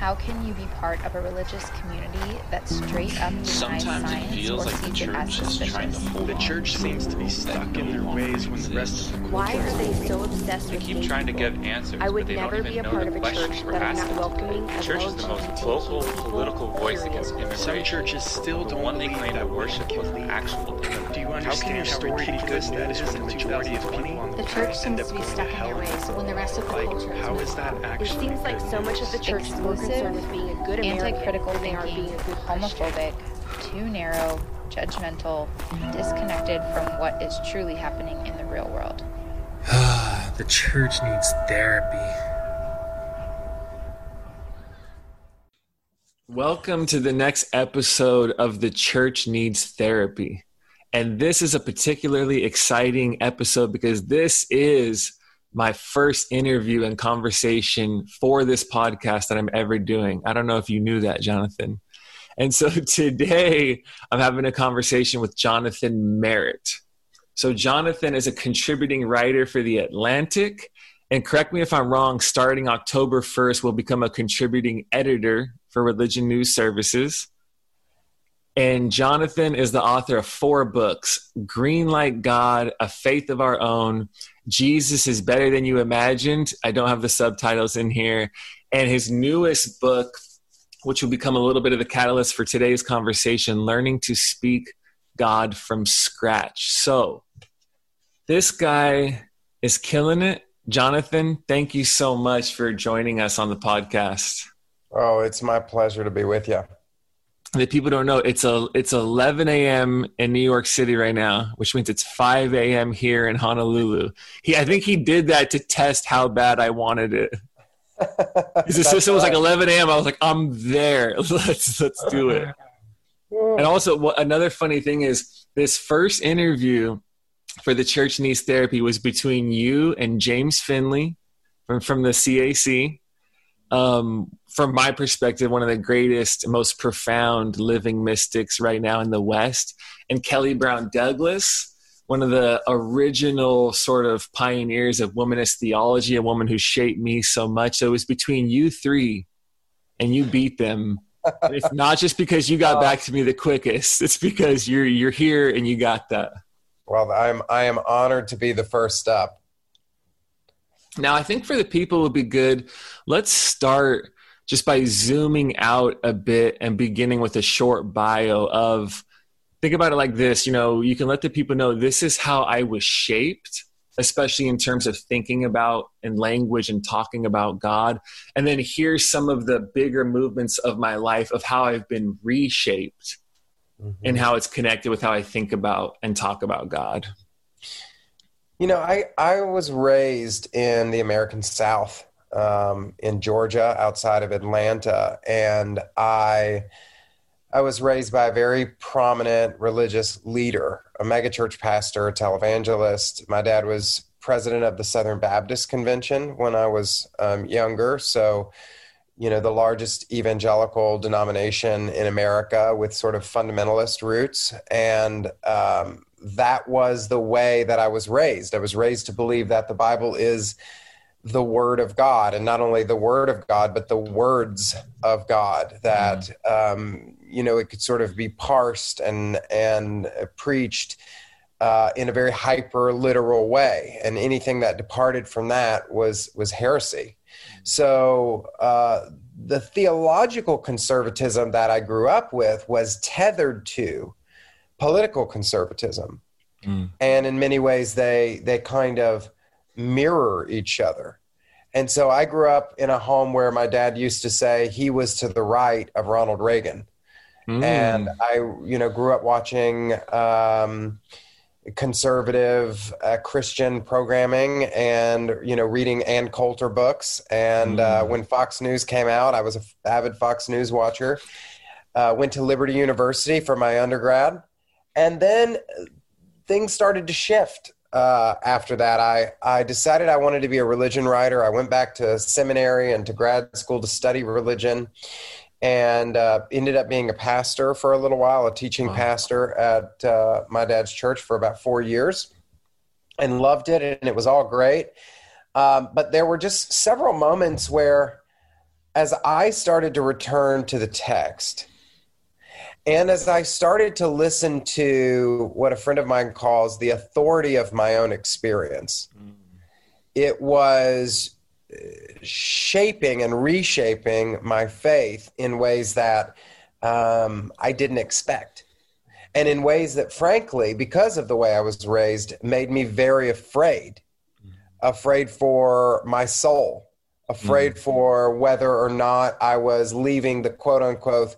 How can you be part of a religious community that straight up denies Sometimes it science feels or like the sees it as church is trying to hold The church to seems to be stuck in their ways when the rest of the Why are they so obsessed They with keep being trying to people? give answers, I would but they never don't be even a know part the of a questions church we're that is asking. not welcoming The of church is the most LGBT vocal people, political voice period. against immigration. Some churches still the don't one they claim that to worship can was the actual demon. Do you How can understand your how story be ridiculous good that when when the the majority majority of of people people on on the the The church seems to be stuck in their ways when the rest of the Like, culture is how moving that on. It seems like so much of the church is more concerned with being a good American anti-critical than they are thinking, being a good homophobic, too narrow, judgmental, disconnected from what is truly happening in the real world. the church needs therapy. Welcome to the next episode of The Church Needs Therapy. And this is a particularly exciting episode because this is my first interview and conversation for this podcast that I'm ever doing. I don't know if you knew that, Jonathan. And so today I'm having a conversation with Jonathan Merritt. So, Jonathan is a contributing writer for The Atlantic. And correct me if I'm wrong, starting October 1st, will become a contributing editor for Religion News Services. And Jonathan is the author of four books Green Like God, A Faith of Our Own, Jesus is Better Than You Imagined. I don't have the subtitles in here. And his newest book, which will become a little bit of the catalyst for today's conversation, Learning to Speak God from Scratch. So, this guy is killing it. Jonathan, thank you so much for joining us on the podcast. Oh, it's my pleasure to be with you. That people don't know, it's a it's 11 a.m. in New York City right now, which means it's 5 a.m. here in Honolulu. He, I think he did that to test how bad I wanted it. His assistant was like 11 a.m. I was like, I'm there. Let's let's do it. And also, what, another funny thing is this first interview for the Church Needs Therapy was between you and James Finley from, from the CAC. Um, from my perspective, one of the greatest, most profound living mystics right now in the West, and Kelly Brown Douglas, one of the original sort of pioneers of womanist theology, a woman who shaped me so much. So it was between you three, and you beat them. And it's not just because you got oh. back to me the quickest; it's because you're you're here and you got that. Well, I'm I am honored to be the first up. Now, I think for the people, it would be good. Let's start just by zooming out a bit and beginning with a short bio of. Think about it like this. You know, you can let the people know this is how I was shaped, especially in terms of thinking about and language and talking about God. And then here's some of the bigger movements of my life of how I've been reshaped Mm-hmm. and how it's connected with how I think about and talk about God. You know, I I was raised in the American South, um, in Georgia, outside of Atlanta, and I I was raised by a very prominent religious leader, a megachurch pastor, a televangelist. My dad was president of the Southern Baptist Convention when I was um, younger, so you know the largest evangelical denomination in America with sort of fundamentalist roots, and um, that was the way that I was raised. I was raised to believe that the Bible is the Word of God, and not only the Word of God, but the words of God. That um, you know it could sort of be parsed and and preached. Uh, in a very hyper literal way, and anything that departed from that was was heresy. So uh, the theological conservatism that I grew up with was tethered to political conservatism, Mm. and in many ways they they kind of mirror each other. And so I grew up in a home where my dad used to say he was to the right of Ronald Reagan, Mm. and I you know grew up watching. Um, conservative uh, Christian programming and you know reading Ann Coulter books. And uh, when Fox News came out, I was an avid Fox News watcher. Uh, went to Liberty University for my undergrad, and then things started to shift. Uh, after that, I I decided I wanted to be a religion writer. I went back to seminary and to grad school to study religion and uh, ended up being a pastor for a little while, a teaching Wow. pastor at uh, my dad's church for about four years, and loved it, and it was all great. Um, but there were just several moments where as I started to return to the text, and as I started to listen to what a friend of mine calls the authority of my own experience, mm. it was uh, shaping and reshaping my faith in ways that um, I didn't expect. And in ways that, frankly, because of the way I was raised, made me very afraid. Mm. Afraid for my soul, afraid mm. for whether or not I was leaving the quote unquote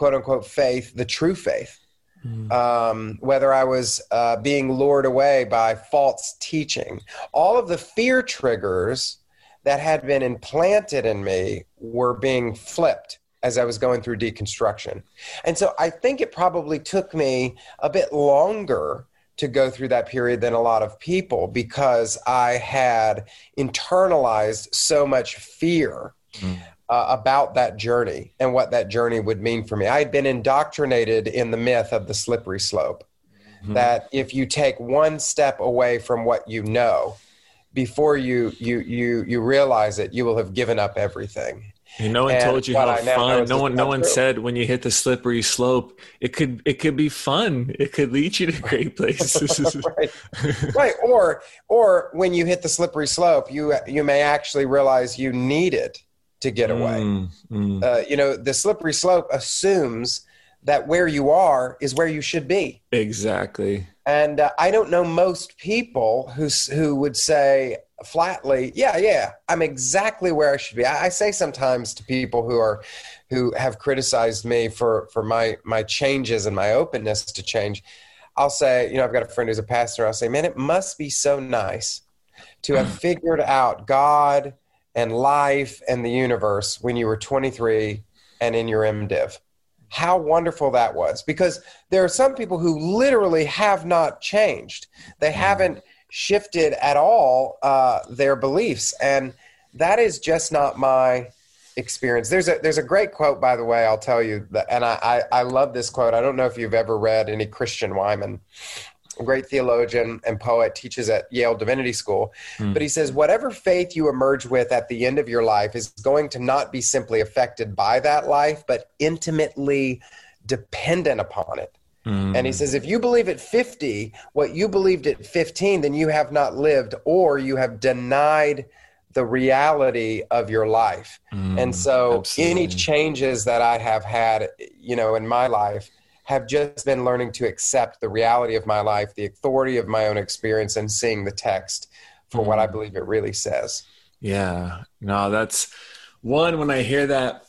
quote unquote faith, the true faith. Mm. Um, whether I was uh, being lured away by false teaching, all of the fear triggers that had been implanted in me were being flipped as I was going through deconstruction. And so I think it probably took me a bit longer to go through that period than a lot of people because I had internalized so much fear. Mm uh, about that journey and what that journey would mean for me. I had been indoctrinated in the myth of the slippery slope. Mm-hmm. That if you take one step away from what you know, before you you you you realize it, you will have given up everything. And no one and told you how fun. No one, no one said when you hit the slippery slope, it could, it could be fun. It could lead you to great places. right. right. Or, or when you hit the slippery slope, you, you may actually realize you need it to get away. Mm, mm. Uh, you know, the slippery slope assumes that where you are is where you should be. Exactly. And uh, I don't know most people who who would say flatly, "Yeah, yeah, I'm exactly where I should be." I, I say sometimes to people who are who have criticized me for for my my changes and my openness to change. I'll say, you know, I've got a friend who's a pastor. I'll say, "Man, it must be so nice to have figured out God." And life and the universe when you were 23 and in your MDiv. How wonderful that was. Because there are some people who literally have not changed, they mm-hmm. haven't shifted at all uh, their beliefs. And that is just not my experience. There's a there's a great quote, by the way. I'll tell you that, and I, I, I love this quote. I don't know if you've ever read any Christian Wiman, great theologian and poet, teaches at Yale Divinity School. Mm. But he says, whatever faith you emerge with at the end of your life is going to not be simply affected by that life, but intimately dependent upon it. Mm. And he says, if you believe at 50 what you believed at 15, then you have not lived or you have denied the reality of your life. Mm, and so absolutely. any changes that I have had, you know, in my life have just been learning to accept the reality of my life, the authority of my own experience, and seeing the text for mm. what I mm. believe it really says. Yeah, no, that's one. When I hear that,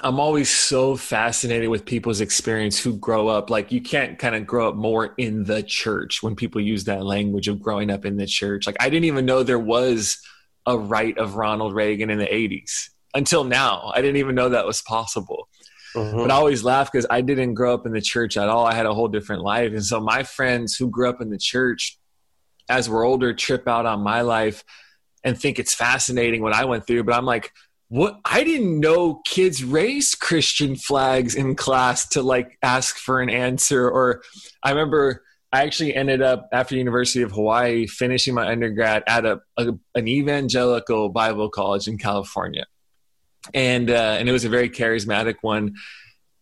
I'm always so fascinated with people's experience who grow up. Like, you can't kind of grow up more in the church when people use that language of growing up in the church. Like, I didn't even know there was a right of Ronald Reagan in the 80s until now. I didn't even know that was possible. Mm-hmm. But I always laugh because I didn't grow up in the church at all. I had a whole different life. And so my friends who grew up in the church, as we're older, trip out on my life and think it's fascinating what I went through. But I'm like, what? I didn't know kids raised Christian flags in class to like ask for an answer. Or I remember I actually ended up after University of Hawaii finishing my undergrad at a, a an evangelical Bible college in California and uh, and it was a very charismatic one.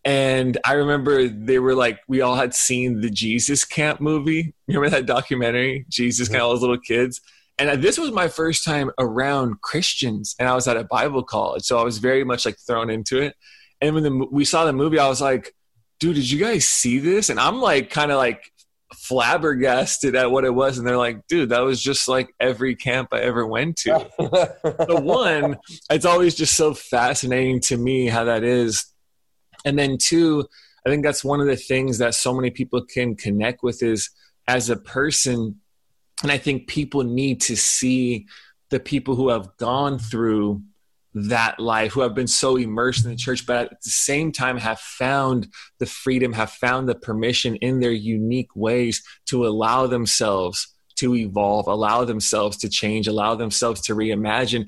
And I remember they were like, we all had seen the Jesus Camp movie. Remember that documentary, Jesus Camp, all those little kids. And this was my first time around Christians, and I was at a Bible college, so I was very much like thrown into it. And when the, we saw the movie, I was like, "Dude, did you guys see this?" And I'm like, kind of like flabbergasted at what it was and they're like dude that was just like every camp i ever went to. The one it's always just so fascinating to me how that is. And then two i think that's one of the things that so many people can connect with is as a person and i think people need to see the people who have gone through that life, who have been so immersed in the church, but at the same time have found the freedom, have found the permission in their unique ways to allow themselves to evolve, allow themselves to change, allow themselves to reimagine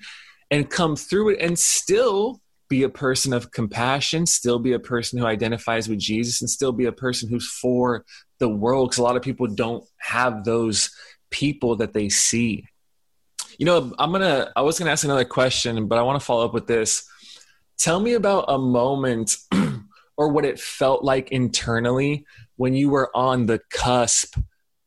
and come through it and still be a person of compassion, still be a person who identifies with Jesus, and still be a person who's for the world. Because a lot of people don't have those people that they see. You know, I'm gonna. I was gonna ask another question, but I want to follow up with this. Tell me about a moment or what it felt like internally when you were on the cusp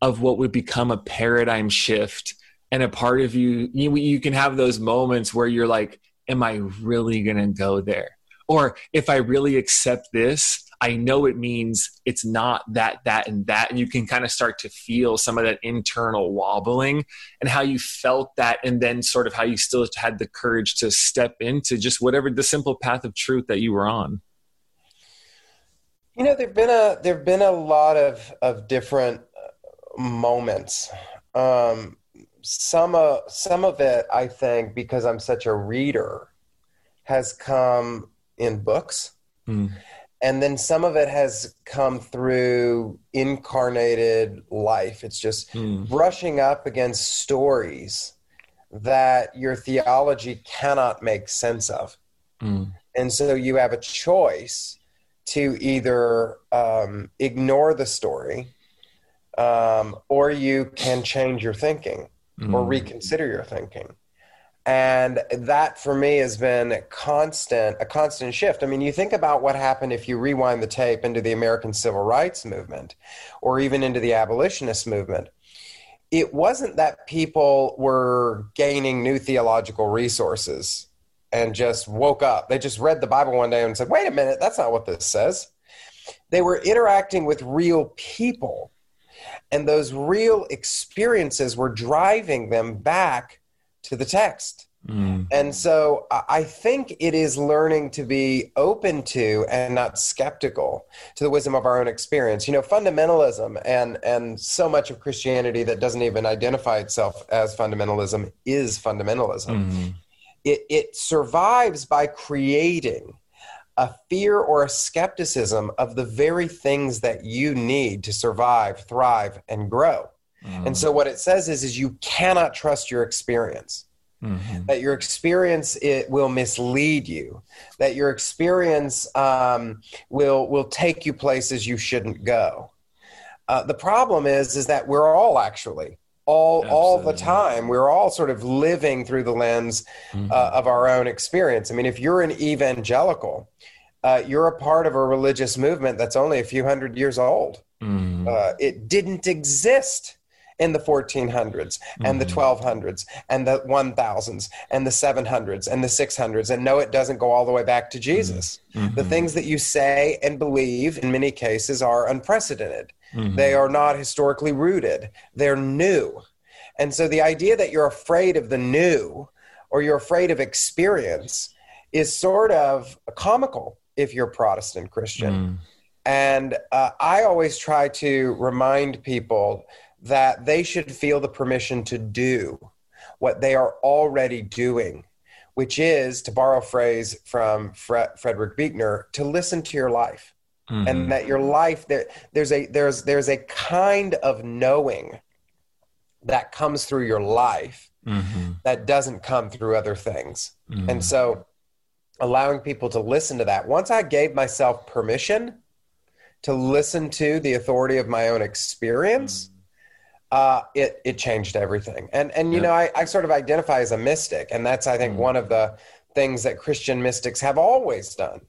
of what would become a paradigm shift and a part of you you, you can have those moments where you're like am i really going to go there or if i really accept this i know it means it's not that that and that. And you can kind of start to feel some of that internal wobbling and how you felt that and then sort of how you still had the courage to step into just whatever the simple path of truth that you were on. You know there've been a there've been a lot of of different moments. Um some of some of it i think because i'm such a reader has come in books. Mm. And then some of it has come through incarnated life it's just mm. brushing up against stories that your theology cannot make sense of mm. and so you have a choice to either um, ignore the story um, or you can change your thinking mm. or reconsider your thinking and that for me has been constant a constant shift. I mean you think about what happened if you rewind the tape into the american civil rights movement or even into the abolitionist movement. It wasn't that people were gaining new theological resources and just woke up. They just read the bible one day and said wait a minute that's not what this says. They were interacting with real people and those real experiences were driving them back to the text. Mm. And so I think it is learning to be open to and not skeptical to the wisdom of our own experience. You know, fundamentalism and and so much of Christianity that doesn't even identify itself as fundamentalism is fundamentalism. Mm. It it survives by creating a fear or a skepticism of the very things that you need to survive, thrive, and grow. And so what it says is, is you cannot trust your experience. Mm-hmm. That your experience it will mislead you. That your experience um, will will take you places you shouldn't go. Uh, the problem is is that we're all actually all Absolutely. all the time. We're all sort of living through the lens mm-hmm. uh, of our own experience. I mean, if you're an evangelical, uh, you're a part of a religious movement that's only a few hundred years old. Mm-hmm. Uh, it didn't exist in the 1400s and mm-hmm. the 1200s and the 1000s and the 700s and the 600s. And no, it doesn't go all the way back to Jesus. Mm-hmm. The things that you say and believe in many cases are unprecedented. Mm-hmm. They are not historically rooted, they're new. And so the idea that you're afraid of the new or you're afraid of experience is sort of comical if you're Protestant Christian. Mm. And uh, I always try to remind people that they should feel the permission to do what they are already doing, which is, to borrow a phrase from Fre- Frederick Buechner, to listen to your life mm-hmm. and that your life there there's a there's there's a kind of knowing that comes through your life mm-hmm. that doesn't come through other things mm-hmm. and so allowing people to listen to that once i gave myself permission to listen to the authority of my own experience mm-hmm. Uh, it it changed everything and and you know I, I sort of identify as a mystic and that's i think mm-hmm. one of the things that christian mystics have always done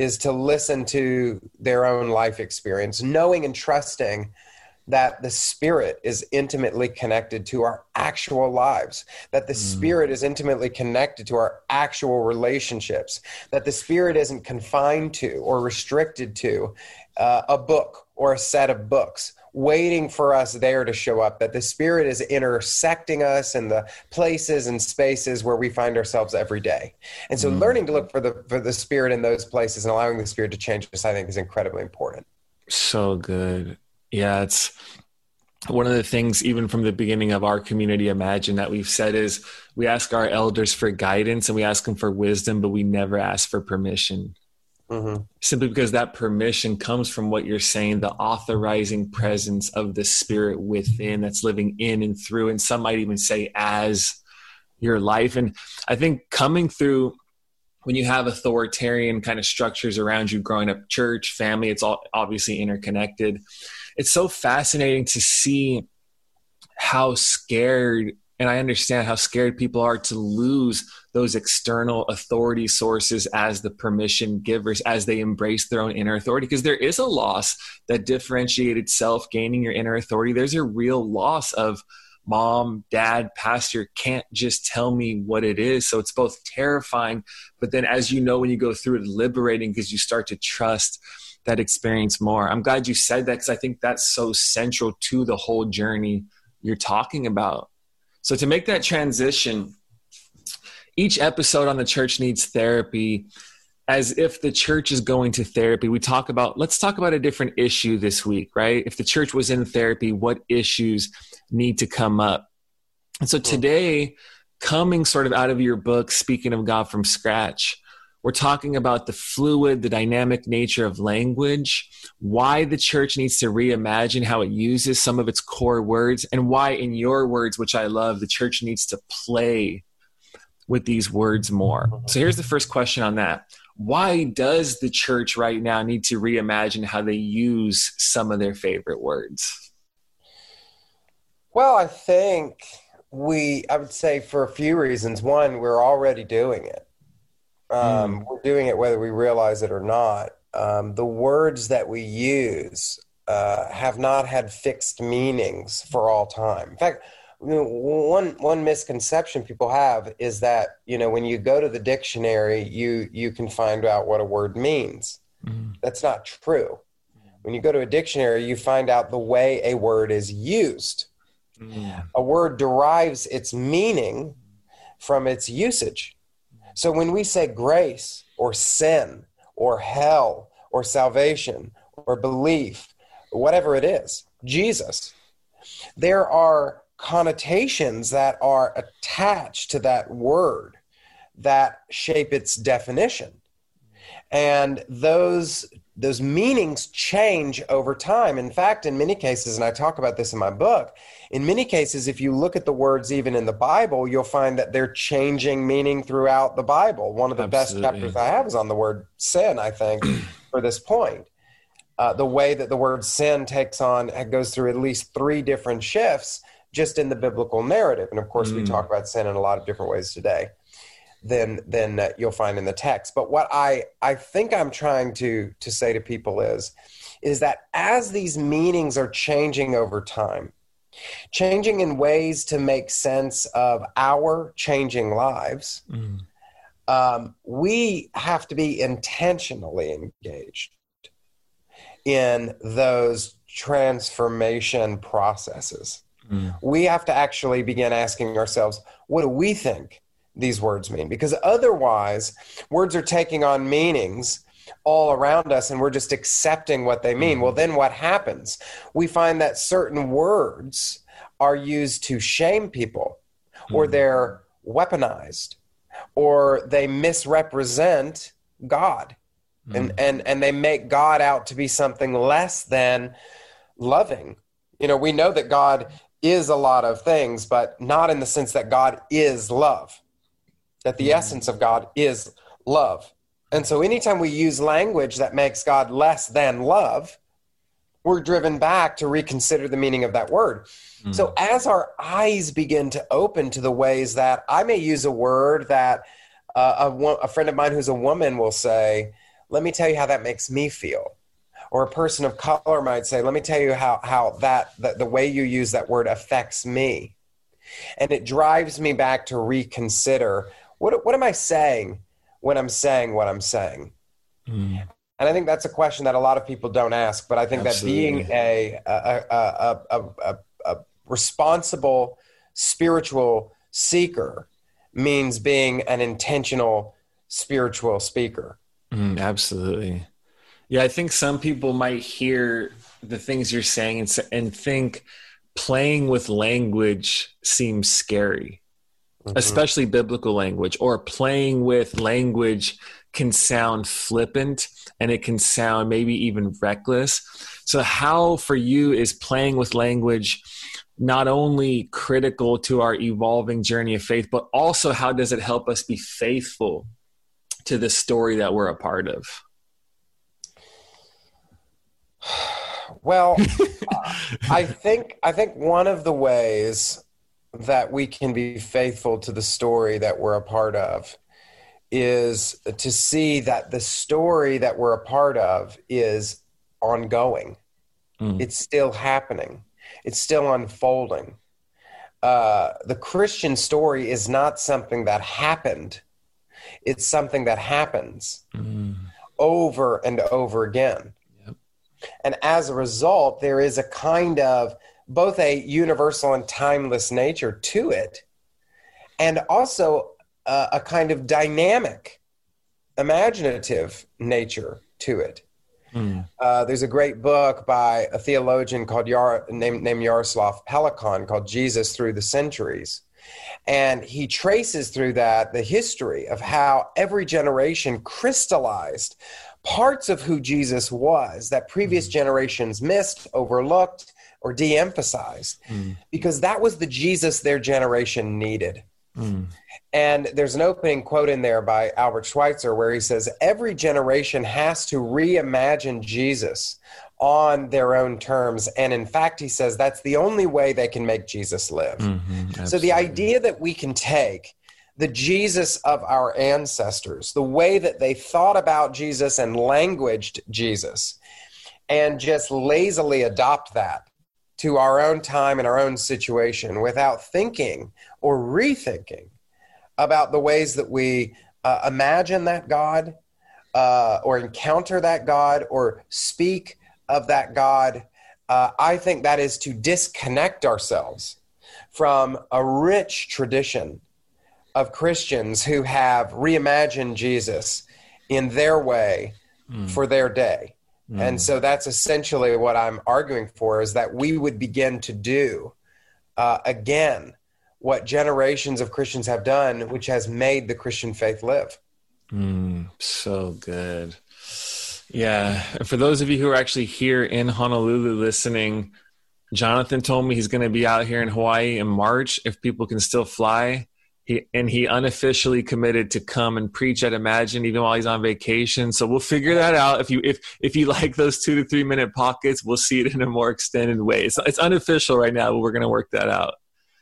is to listen to their own life experience, knowing and trusting that the spirit is intimately connected to our actual lives, that the mm. spirit is intimately connected to our actual relationships, that the spirit isn't confined to or restricted to uh, a book or a set of books waiting for us there to show up, that the Spirit is intersecting us in the places and spaces where we find ourselves every day. And so, mm. learning to look for the for the Spirit in those places and allowing the Spirit to change us, I think, is incredibly important. So good. Yeah, it's one of the things, even from the beginning of our community, imagine that we've said is we ask our elders for guidance and we ask them for wisdom, but we never ask for permission. Mm-hmm. Simply because that permission comes from what you're saying, the authorizing presence of the spirit within that's living in and through, and some might even say as your life. And I think coming through when you have authoritarian kind of structures around you growing up, church, family, it's all obviously interconnected. It's so fascinating to see how scared and I understand how scared people are to lose those external authority sources as the permission givers as they embrace their own inner authority. Because there is a loss that differentiated self gaining your inner authority. There's a real loss of mom, dad, pastor can't just tell me what it is. So it's both terrifying, but then as you know, when you go through it, liberating because you start to trust that experience more. I'm glad you said that because I think that's so central to the whole journey you're talking about. So to make that transition, each episode on the church needs therapy as if the church is going to therapy. We talk about, let's talk about a different issue this week, right? If the church was in therapy, what issues need to come up? And so today, coming sort of out of your book, Speaking of God from Scratch, we're talking about the fluid, the dynamic nature of language, why the church needs to reimagine how it uses some of its core words, and why, in your words, which I love, the church needs to play with these words more. So here's the first question on that. Why does the church right now need to reimagine how they use some of their favorite words? Well, I think we, I would say for a few reasons. One, we're already doing it. Um, mm. We're doing it whether we realize it or not. Um, the words that we use uh, have not had fixed meanings for all time. In fact, you know, one one misconception people have is that you know when you go to the dictionary, you you can find out what a word means. Mm. That's not true. When you go to a dictionary, you find out the way a word is used. Mm. A word derives its meaning from its usage. So when we say grace or sin or hell or salvation or belief, whatever it is, Jesus, there are connotations that are attached to that word that shape its definition. And those those meanings change over time. In fact, in many cases, and I talk about this in my book, in many cases, if you look at the words even in the Bible, you'll find that they're changing meaning throughout the Bible. One of the Absolutely. best chapters I have is on the word sin, I think, for this point. Uh, the way that the word sin takes on, goes through at least three different shifts just in the biblical narrative. And of course, mm. we talk about sin in a lot of different ways today than than uh, you'll find in the text. But what I I think I'm trying to to say to people is is that as these meanings are changing over time, changing in ways to make sense of our changing lives, mm. um, we have to be intentionally engaged in those transformation processes. Mm. We have to actually begin asking ourselves, what do we think these words mean. Because otherwise words are taking on meanings all around us and we're just accepting what they mean. Well then what happens? We find that certain words are used to shame people or hmm. they're weaponized or they misrepresent god. And hmm. and and they make god out to be something less than loving. You know we know that god is a lot of things but not in the sense that god is love that the essence of God is love. And so anytime we use language that makes God less than love, we're driven back to reconsider the meaning of that word. Mm. So as our eyes begin to open to the ways that I may use a word that uh, a, a friend of mine who's a woman will say, let me tell you how that makes me feel. Or a person of color might say, let me tell you how, how that, that the way you use that word affects me. And it drives me back to reconsider what what am I saying when I'm saying what I'm saying? Mm. And I think that's a question that a lot of people don't ask. But I think Absolutely. that being a a, a, a, a responsible spiritual seeker means being an intentional spiritual speaker. Mm, absolutely. Yeah, I think some people might hear the things you're saying and, and think playing with language seems scary mm-hmm. especially biblical language, or playing with language can sound flippant and it can sound maybe even reckless. So, how for you is playing with language not only critical to our evolving journey of faith, but also how does it help us be faithful to the story that we're a part of? Well, I think I think one of the ways that we can be faithful to the story that we're a part of is to see that the story that we're a part of is ongoing. Mm. It's still happening. It's still unfolding. Uh, the Christian story is not something that happened. It's something that happens mm. over and over again. Yep. And as a result, there is a kind of both a universal and timeless nature to it, and also uh, a kind of dynamic, imaginative nature to it. Mm. Uh, there's a great book by a theologian called Yar, named, named Jaroslav Pelikan called Jesus Through the Centuries. And he traces through that the history of how every generation crystallized parts of who Jesus was that previous mm. generations missed, overlooked, or de emphasized, mm. because that was the Jesus their generation needed. Mm. And there's an opening quote in there by Albert Schweitzer where he says, Every generation has to reimagine Jesus on their own terms. And in fact, he says that's the only way they can make Jesus live. Mm-hmm, so the idea that we can take the Jesus of our ancestors, the way that they thought about Jesus and languaged Jesus, and just lazily adopt that to our own time and our own situation without thinking or rethinking about the ways that we uh, imagine that God uh, or encounter that God or speak of that God, uh, I think that is to disconnect ourselves from a rich tradition of Christians who have reimagined Jesus in their way mm. for their day. Mm. And so that's essentially what I'm arguing for is that we would begin to do uh, again what generations of Christians have done, which has made the Christian faith live. Mm, so good. Yeah. For those of you who are actually here in Honolulu listening, Jonathan told me he's going to be out here in Hawaii in March if people can still fly. He, and he unofficially committed to come and preach at Imagine even while he's on vacation. So we'll figure that out. If you if if you like those two to three minute pockets, we'll see it in a more extended way. It's, it's unofficial right now, but we're going to work that out.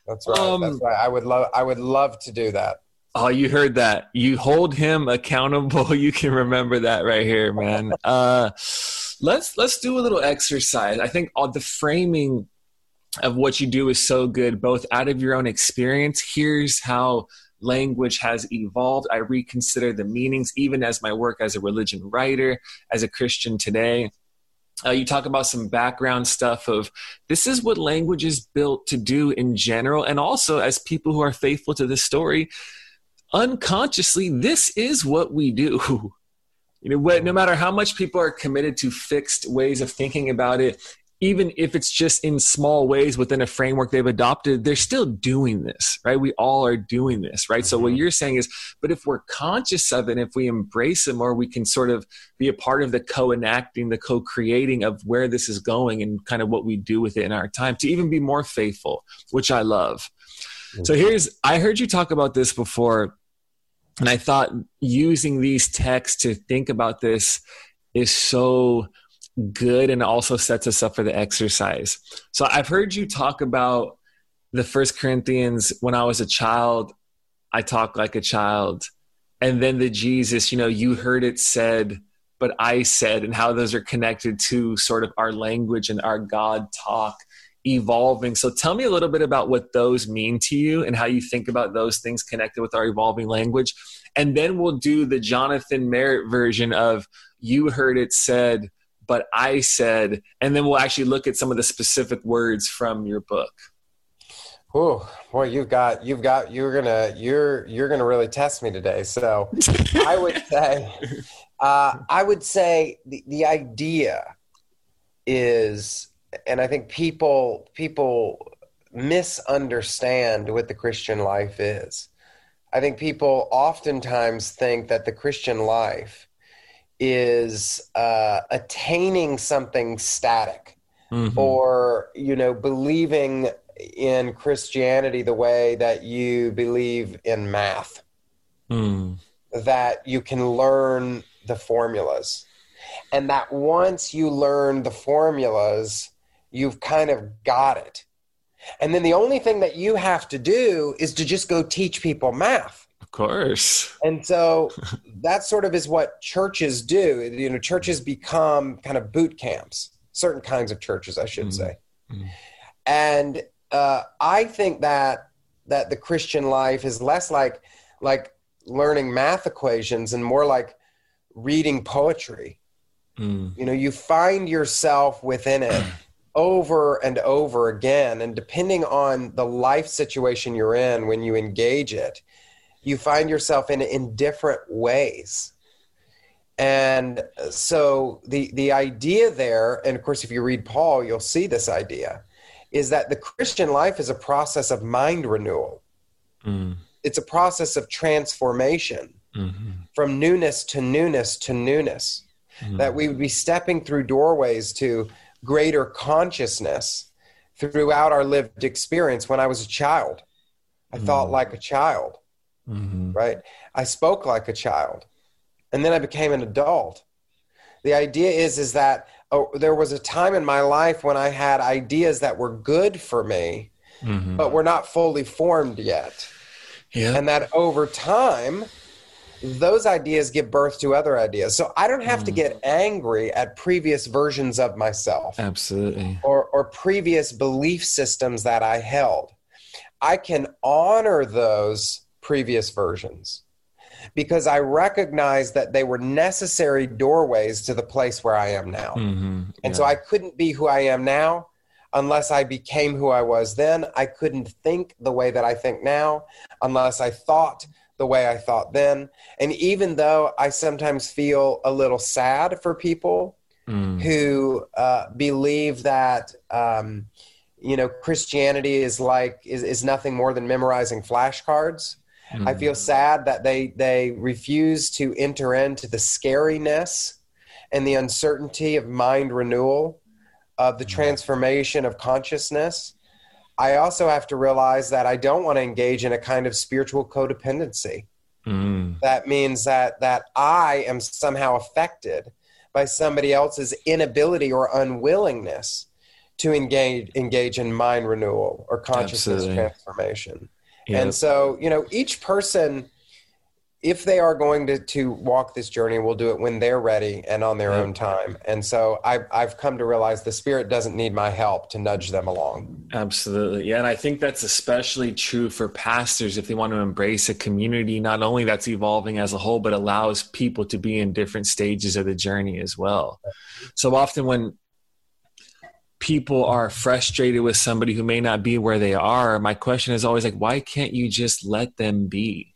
That's right. Um, That's right. I would love I would love to do that. Oh, you heard that. You hold him accountable. You can remember that right here, man. Uh, let's let's do a little exercise. I think all the framing of what you do is so good, both out of your own experience. Here's how language has evolved. I reconsider the meanings, even as my work as a religion writer, as a Christian today. Uh, you talk about some background stuff of this is what language is built to do in general. And also, as people who are faithful to this story, unconsciously, this is what we do. You know, no matter how much people are committed to fixed ways of thinking about it, even if it's just in small ways within a framework they've adopted, they're still doing this, right? We all are doing this, right? Mm-hmm. So what mm-hmm. you're saying is, but if we're conscious of it, if we embrace it more, we can sort of be a part of the co-enacting, the co-creating of where this is going and kind of what we do with it in our time to even be more faithful, which I love. Mm-hmm. So here's, I heard you talk about this before and I thought using these texts to think about this is so good and also sets us up for the exercise. So I've heard you talk about the first Corinthians when I was a child, I talk like a child. And then the Jesus, you know, you heard it said, but I said, and how those are connected to sort of our language and our God talk evolving. So tell me a little bit about what those mean to you and how you think about those things connected with our evolving language. And then we'll do the Jonathan Merritt version of you heard it said, but I said, and then we'll actually look at some of the specific words from your book. Oh boy, you've got you've got you're gonna you're you're gonna really test me today. So I would say uh, I would say the, the idea is, and I think people people misunderstand what the Christian life is. I think people oftentimes think that the Christian life is uh, attaining something static mm-hmm. or you know believing in christianity the way that you believe in math mm. that you can learn the formulas and that once you learn the formulas you've kind of got it And then the only thing that you have to do is to just go teach people math. Of course. And so that sort of is what churches do. You know, churches become kind of boot camps, certain kinds of churches, I should Mhm. say. Mhm. And uh, I think that that the Christian life is less like like learning math equations and more like reading poetry. Mm. You know, you find yourself within it over and over again. And depending on the life situation you're in when you engage it, you find yourself in in different ways. And so the the idea there, and of course, if you read Paul, you'll see this idea, is that the Christian life is a process of mind renewal. Mm. It's a process of transformation Mhm. from newness to newness to newness Mhm. that we would be stepping through doorways to greater consciousness throughout our lived experience. When I was a child, I thought Mm. like a child, Mhm. right? I spoke like a child, and then I became an adult. The idea is is that oh, there was a time in my life when I had ideas that were good for me, Mhm. but were not fully formed yet yeah. and that over time those ideas give birth to other ideas so i don't have to Mm. get angry at previous versions of myself Absolutely. or, or previous belief systems that i held i can honor those previous versions because i recognized that they were necessary doorways to the place where i am now Mhm. and Yeah. so I couldn't be who I am now unless I became who I was then. I couldn't think the way that I think now unless I thought the way I thought then. And even though I sometimes feel a little sad for people Mm. who uh, believe that, um, you know, Christianity is like, is, is nothing more than memorizing flashcards. I Mhm. feel sad that they they refuse to enter into the scariness and the uncertainty of mind renewal, of the transformation of consciousness. I also have to realize that I don't want to engage in a kind of spiritual codependency. Mm. That means that that I am somehow affected by somebody else's inability or unwillingness to engage engage in mind renewal or consciousness Absolutely. transformation. And so, you know, each person, if they are going to, to walk this journey, will do it when they're ready and on their Yeah. own time. And so I've, I've come to realize the Spirit doesn't need my help to nudge them along. Absolutely. Yeah. And I think that's especially true for pastors if they want to embrace a community, not only that's evolving as a whole, but allows people to be in different stages of the journey as well. So often when people are frustrated with somebody who may not be where they are, my question is always like, why can't you just let them be?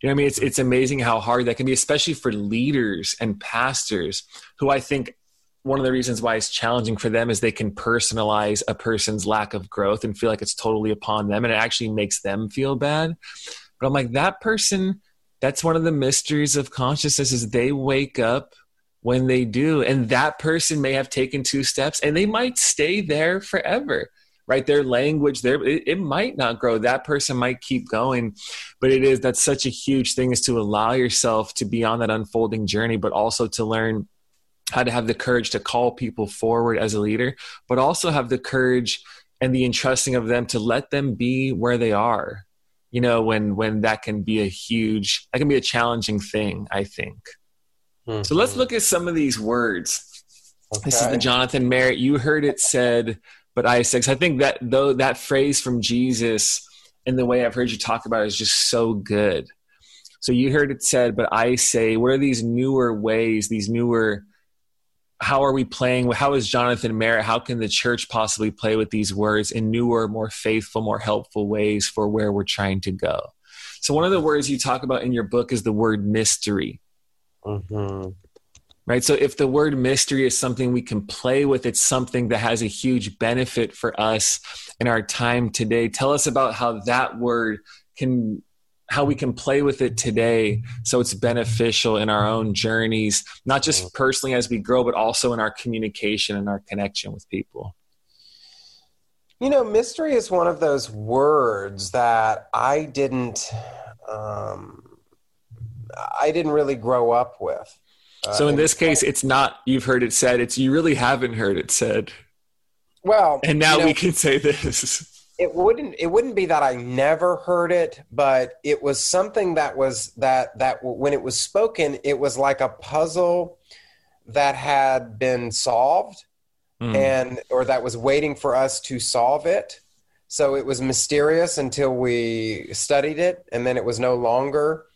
You know what I mean? It's it's amazing how hard that can be, especially for leaders and pastors who I think one of the reasons why it's challenging for them is they can personalize a person's lack of growth and feel like it's totally upon them and it actually makes them feel bad. But I'm like, that person, that's one of the mysteries of consciousness is they wake up when they do. And that person may have taken two steps and they might stay there forever. Right, their language, their it, it might not grow. That person might keep going, but it is that's such a huge thing is to allow yourself to be on that unfolding journey, but also to learn how to have the courage to call people forward as a leader, but also have the courage and the entrusting of them to let them be where they are. You know, when when that can be a huge, that can be a challenging thing. I think. Hmm. So let's look at some of these words. This is the Jonathan Merritt. You heard it said, but I 'cause I think that though that phrase from Jesus and the way I've heard you talk about it is just so good. So you heard it said, but I say, what are these newer ways, these newer, how are we playing? How is Jonathan Merritt? How can the church possibly play with these words in newer, more faithful, more helpful ways for where we're trying to go? So one of the words you talk about in your book is the word mystery Mhm. right? So if the word mystery is something we can play with, it's something that has a huge benefit for us in our time today. Tell us about how that word can how we can play with it today so it's beneficial in our own journeys not just personally as we grow but also in our communication and our connection with people You know, mystery is one of those words that I didn't, um, I didn't really grow up with. Uh, so in this case it's not you've heard it said it's you really haven't heard it said Well, And now you know, we can say this. it wouldn't it wouldn't be that I never heard it, but it was something that was that that when it was spoken, it was like a puzzle that had been solved Mm. and or that was waiting for us to solve it. So it was mysterious until we studied it, and then it was no longer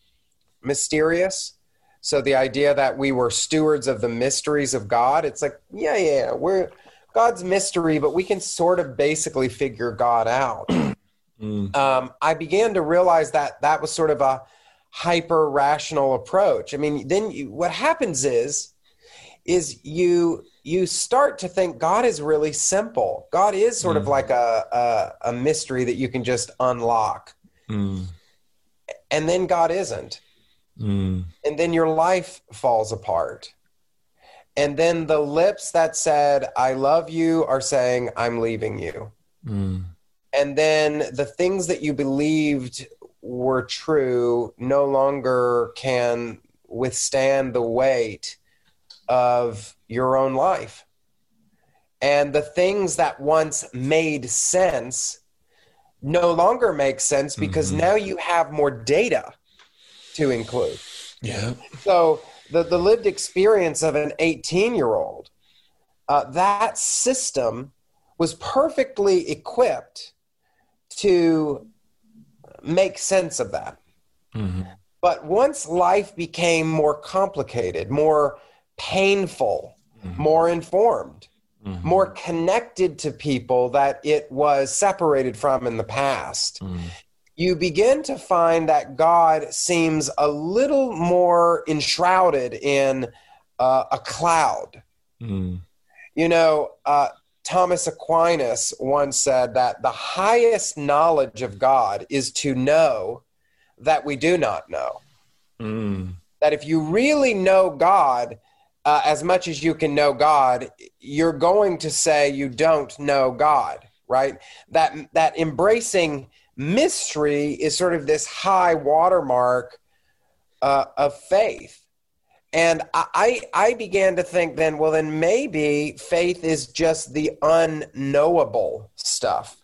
mysterious. So the idea that we were stewards of the mysteries of God, it's like, yeah, yeah, we're God's mystery, but we can sort of basically figure God out. Mm. Um, I began to realize that that was sort of a hyper rational approach. I mean, then you, what happens is, is you you start to think God is really simple. God is sort of Mm. like a, a a mystery that you can just unlock, Mm. and then God isn't. Mm. and then your life falls apart. And then the lips that said, I love you, are saying, I'm leaving you. Mm. And then the things that you believed were true no longer can withstand the weight of your own life. And the things that once made sense no longer make sense because Mhm. now you have more data to include. Yeah. So the, the lived experience of an 18 year old, uh, that system was perfectly equipped to make sense of that. Mhm. But once life became more complicated, more painful, Mhm. more informed, Mhm. more connected to people that it was separated from in the past, Mm. You begin to find that God seems a little more enshrouded in uh, a cloud. Mm. You know, uh, Thomas Aquinas once said that the highest knowledge of God is to know that we do not know. Mm. That if you really know God uh, as much as you can know God, you're going to say you don't know God, right? That that embracing mystery is sort of this high watermark uh, of faith. And I, I began to think then, well, then maybe faith is just the unknowable stuff.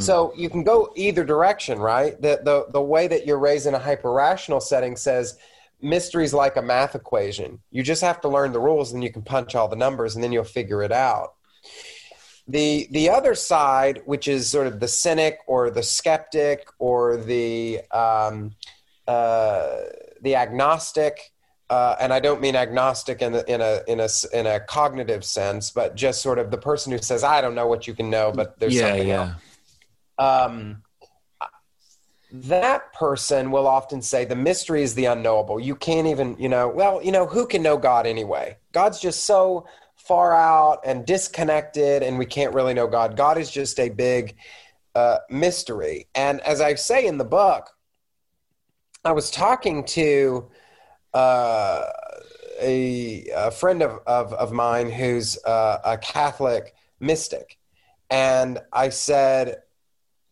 So you can go either direction, right? The, the the way that you're raised in a hyper rational setting says mystery's like a math equation. You just have to learn the rules, and you can punch all the numbers, and then you'll figure it out. The the other side, which is sort of the cynic or the skeptic or the um, uh, the agnostic, uh, and I don't mean agnostic in a, in a in a in a cognitive sense, but just sort of the person who says, "I don't know what you can know, but there's yeah, something else." yeah. um, that person will often say the mystery is the unknowable. You can't even, you know, well, you know, who can know God anyway? God's just so far out and disconnected, and we can't really know God. God is just a big uh, mystery. And as I say in the book, I was talking to uh, a, a friend of, of, of mine who's uh, a Catholic mystic. And I said,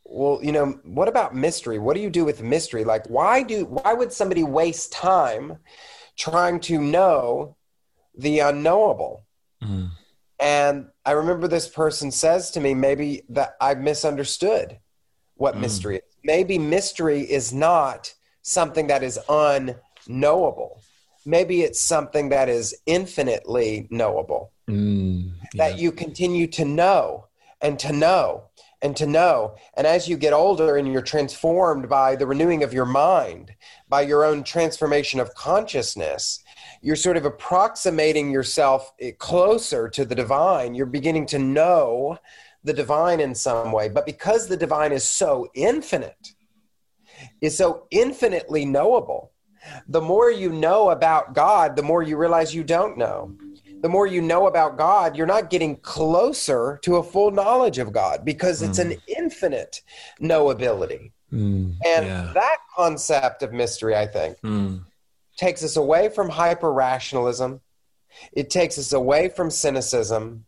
well, you know, what about mystery? What do you do with mystery? Like, why do why would somebody waste time trying to know the unknowable? Mm. And I remember this person says to me, maybe that I've misunderstood what Mm. mystery is. Maybe mystery is not something that is unknowable. Maybe it's something that is infinitely knowable Mm. that you continue to know and to know and to know. And as you get older and you're transformed by the renewing of your mind, by your own transformation of consciousness, you're sort of approximating yourself eh, closer to the divine. You're beginning to know the divine in some way. But because the divine is so infinite, is so infinitely knowable, the more you know about God, the more you realize you don't know the more you know about God, you're not getting closer to a full knowledge of God because it's an infinite knowability. Mm. And yeah. that concept of mystery, I think, Mm. Takes us away from hyper rationalism. It takes us away from cynicism.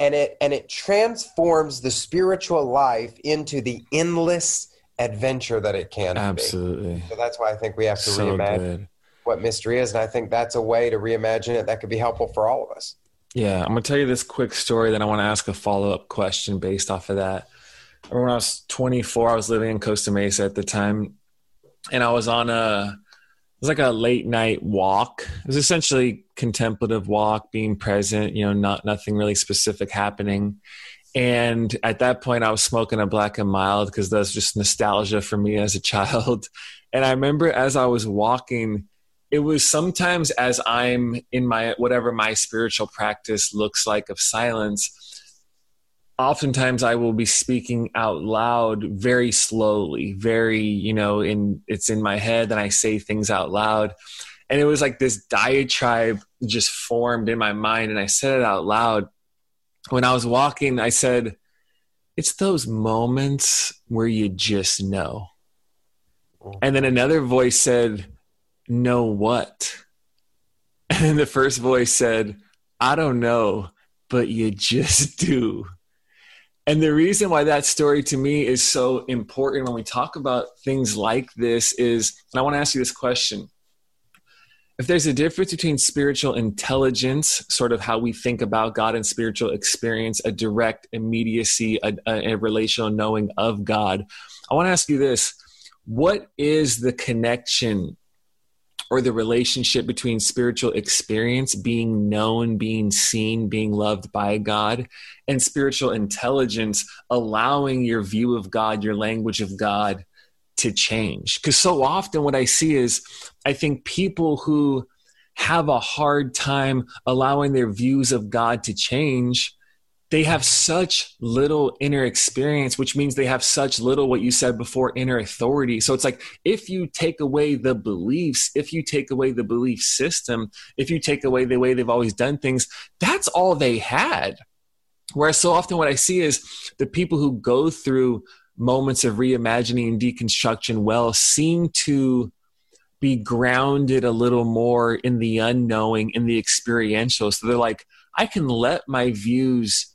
And it and it transforms the spiritual life into the endless adventure that it can be. Absolutely. So that's why I think we have to So reimagine good. what mystery is. And I think that's a way to reimagine it that could be helpful for all of us. Yeah, I'm gonna tell you this quick story. Then I want to ask a follow up question based off of that. remember When I was 24, I was living in Costa Mesa at the time, and I was on a it was like a late night walk. It was essentially contemplative walk, being present. You know, not nothing really specific happening. And at that point, I was smoking a black and mild because that's just nostalgia for me as a child. And I remember as I was walking, it was sometimes as I'm in my whatever my spiritual practice looks like of silence. Oftentimes, I will be speaking out loud very slowly, very, you know, in it's in my head, and I say things out loud. And it was like this diatribe just formed in my mind, and I said it out loud when I was walking, I said, It's those moments where you just know. Mm-hmm. And then another voice said, Know what? And the first voice said, I don't know, but you just do. And the reason why that story to me is so important when we talk about things like this is, and I want to ask you this question. If there's a difference between spiritual intelligence, sort of how we think about God and spiritual experience, a direct immediacy, a, a, a relational knowing of God, I want to ask you this. What is the connection or the relationship between spiritual experience, being known, being seen, being loved by God, and spiritual intelligence, allowing your view of God, your language of God to change. Because so often what I see is I think people who have a hard time allowing their views of God to change, they have such little inner experience, which means they have such little, what you said before, inner authority. So it's like if you take away the beliefs, if you take away the belief system, if you take away the way they've always done things, that's all they had. Whereas so often what I see is the people who go through moments of reimagining and deconstruction well seem to be grounded a little more in the unknowing, in the experiential. So they're like, I can let my views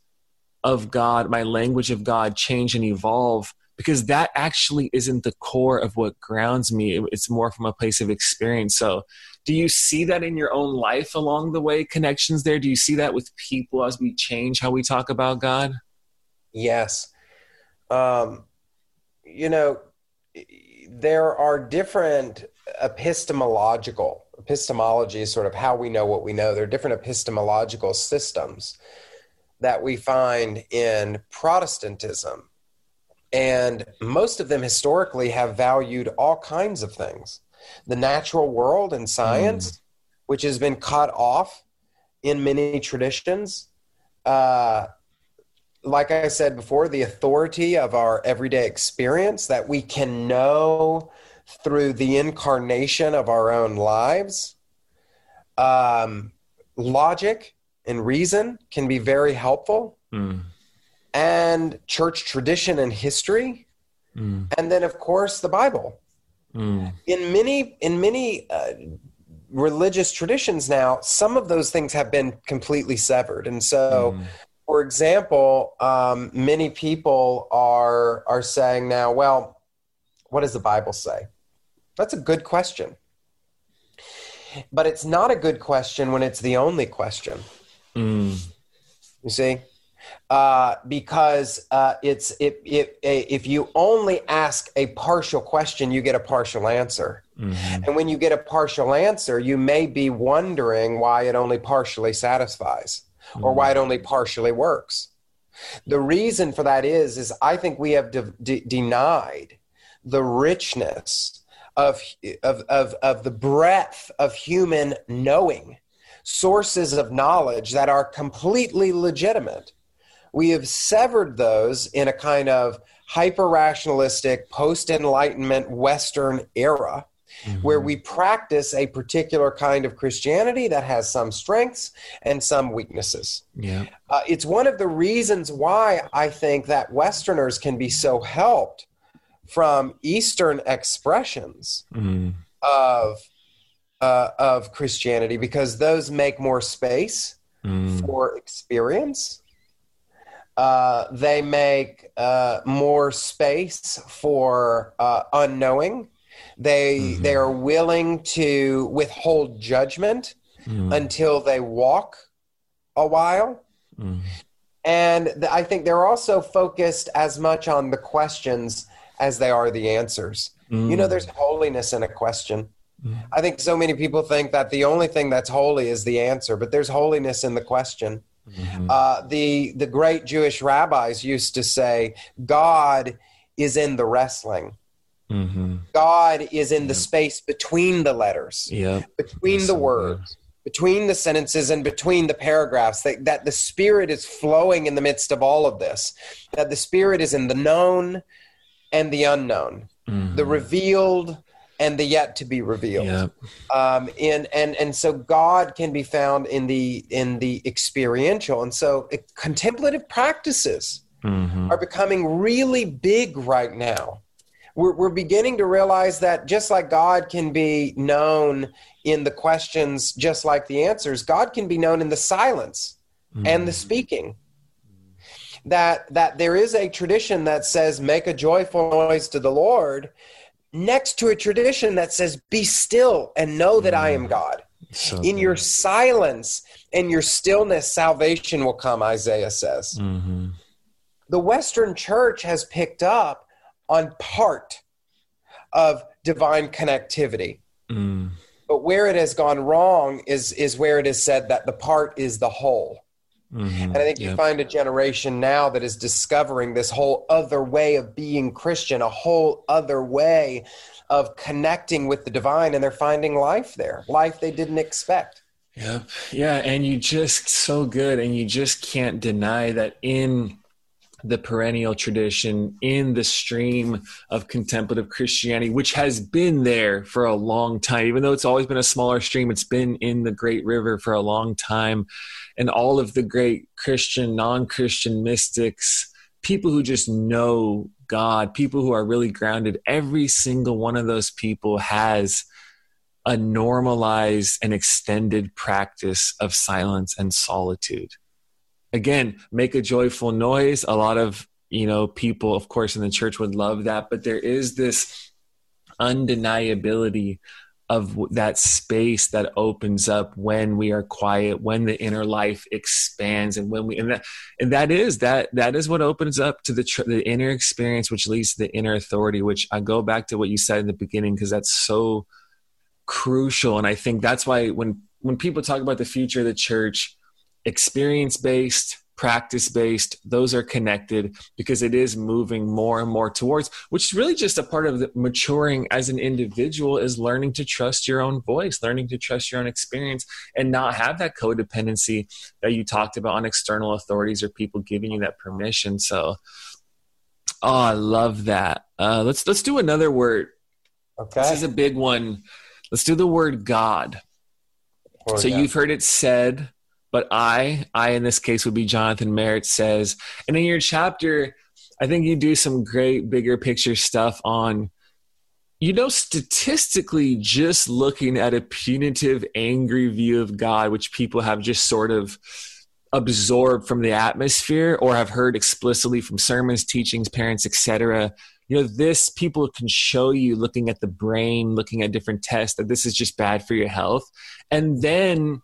of God, my language of God change and evolve because that actually isn't the core of what grounds me. It's more from a place of experience. So, do you see that in your own life along the way, connections there? Do you see that with people as we change how we talk about God? Yes. Um, you know, there are different epistemological epistemology is sort of how we know what we know. There are different epistemological systems that we find in Protestantism. And most of them historically have valued all kinds of things the natural world and science, mm. which has been cut off in many traditions. Uh, like I said before, the authority of our everyday experience that we can know through the incarnation of our own lives. Um, logic and reason can be very helpful. Mm. And church tradition and history. Mm. And then, of course, the Bible. Mm. In many, in many uh, religious traditions now, some of those things have been completely severed. And so, mm for example, um, many people are are saying now, well, what does the Bible say? That's a good question, but it's not a good question when it's the only question. Mm. You see, uh, because uh, it's if, if if you only ask a partial question, you get a partial answer. Mm-hmm. And when you get a partial answer, you may be wondering why it only partially satisfies or why it only partially works. The reason for that is, is I think we have de- de- denied the richness of, of, of, of the breadth of human knowing, sources of knowledge that are completely legitimate. We have severed those in a kind of hyper rationalistic, post enlightenment Western era mm-hmm. where we practice a particular kind of Christianity that has some strengths and some weaknesses. Yeah. Uh, it's one of the reasons why I think that Westerners can be so helped from Eastern expressions mm-hmm. of uh, of Christianity because those make more space mm. for experience. Uh, they make uh, more space for uh, unknowing. They mm-hmm. they are willing to withhold judgment mm. until they walk a while. Mm. And th- I think they're also focused as much on the questions as they are the answers. You know, there's holiness in a question. Mm. I think so many people think that the only thing that's holy is the answer, but there's holiness in the question. Mhm. Uh, the the great Jewish rabbis used to say, God is in the wrestling. Mhm. God is in the space between the letters, Yep. between That's the so good. words, between the sentences, and between the paragraphs. That, that the Spirit is flowing in the midst of all of this. That the Spirit is in the known and the unknown, Mhm. the revealed and the yet to be revealed. Yep. Um, in, and and so God can be found in the in the experiential, and so contemplative practices Mhm. are becoming really big right now. We're, we're beginning to realize that just like God can be known in the questions, just like the answers, God can be known in the silence and the speaking. That that there is a tradition that says make a joyful noise to the Lord, next to a tradition that says be still and know that I am God. So In your silence and your stillness, salvation will come. Isaiah says Mhm. the Western church has picked up on part of divine connectivity. Mm. But where it has gone wrong is, is where it is said that the part is the whole. Mhm. And I think you find a generation now that is discovering this whole other way of being Christian, a whole other way of connecting with the divine, and they're finding life there, life they didn't expect. Yep. Yeah, and you just so good, and you just can't deny that in the perennial tradition, in the stream of contemplative Christianity, which has been there for a long time, even though it's always been a smaller stream, it's been in the Great River for a long time, and all of the great Christian, non-Christian mystics, people who just know God, people who are really grounded, every single one of those people has a normalized and extended practice of silence and solitude. Again, make a joyful noise. A lot of, you know, people, of course, in the church would love that, but there is this undeniability of that space that opens up when we are quiet when the inner life expands and when we and that and that is that that is what opens up to the tr- the inner experience which leads to the inner authority which i go back to what you said in the beginning because that's so crucial. And i think that's why when when people talk about the future of the church experience based practice based those are connected because it is moving more and more towards which is really just a part of the maturing as an individual is learning to trust your own voice learning to trust your own experience and not have that codependency that you talked about on external authorities or people giving you that permission. So oh i love that. Uh, let's let's do another word. Okay. this is a big one. Let's do the word god. Or so yeah. you've heard it said, but I, I in this case would be Jonathan Merritt says, and in your chapter, I think you do some great bigger picture stuff on, you know, statistically, just looking at a punitive, angry view of God, which people have just sort of absorbed from the atmosphere or have heard explicitly from sermons, teachings, parents, etc. You know, this people can show you looking at the brain, looking at different tests that this is just bad for your health. And then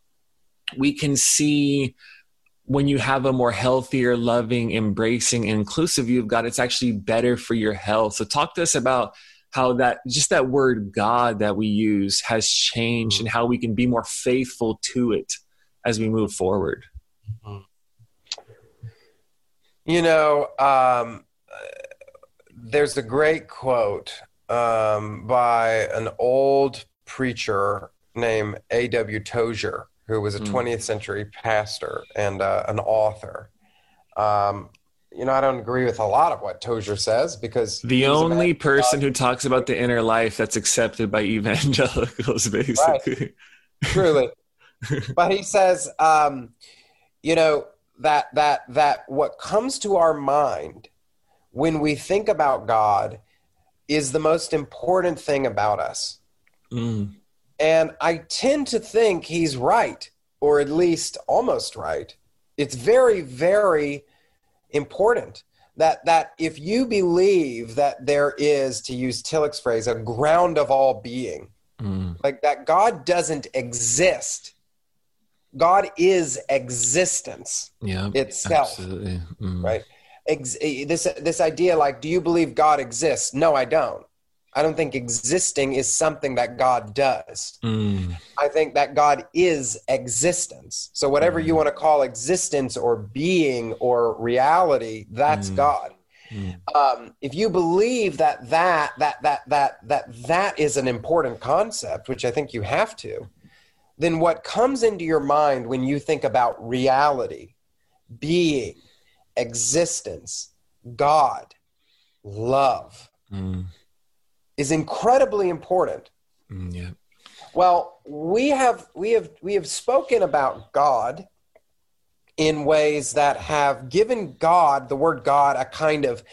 we can see when you have a more healthier, loving, embracing, inclusive view of God, it's actually better for your health. So talk to us about how that just that word God that we use has changed and how we can be more faithful to it as we move forward. You know, um, there's a great quote um, by an old preacher named A.W. Tozer, who was a Mm. 20th century pastor and uh, an author. Um, you know, I don't agree with a lot of what Tozer says because The he was a only person who talks about the inner life that's accepted by evangelicals, basically. truly but he says um, you know that that that what comes to our mind when we think about god is the most important thing about us Mm, and i tend to think he's right or at least almost right it's very very important that that if you believe that there is to use tillich's phrase a ground of all being mm, like that God doesn't exist God is existence Yeah. itself, Absolutely. Mm. right? Ex- this this idea, like, do you believe God exists? No, I don't. I don't think existing is something that God does. Mm. I think that God is existence. So whatever you want to call existence or being or reality, that's Mm. God. Mm. Um, if you believe that that that that that that that is an important concept, which I think you have to, then what comes into your mind when you think about reality, being, existence, God, love, Mm. Is incredibly important. Mm. Yeah. Well, we have we have we have spoken about God in ways that have given God, the word God, a kind of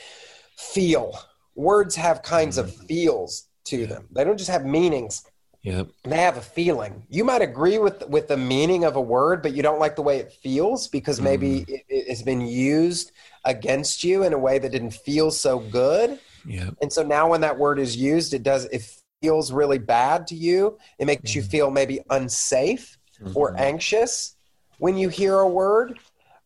feel. Words have kinds of feels to them. They don't just have meanings. Yep. They have a feeling. You might agree with with the meaning of a word, but you don't like the way it feels because maybe it, it's been used against you in a way that didn't feel so good. Yep. And so now when that word is used, it does it feels really bad to you. It makes you feel maybe unsafe or Mhm. anxious when you hear a word.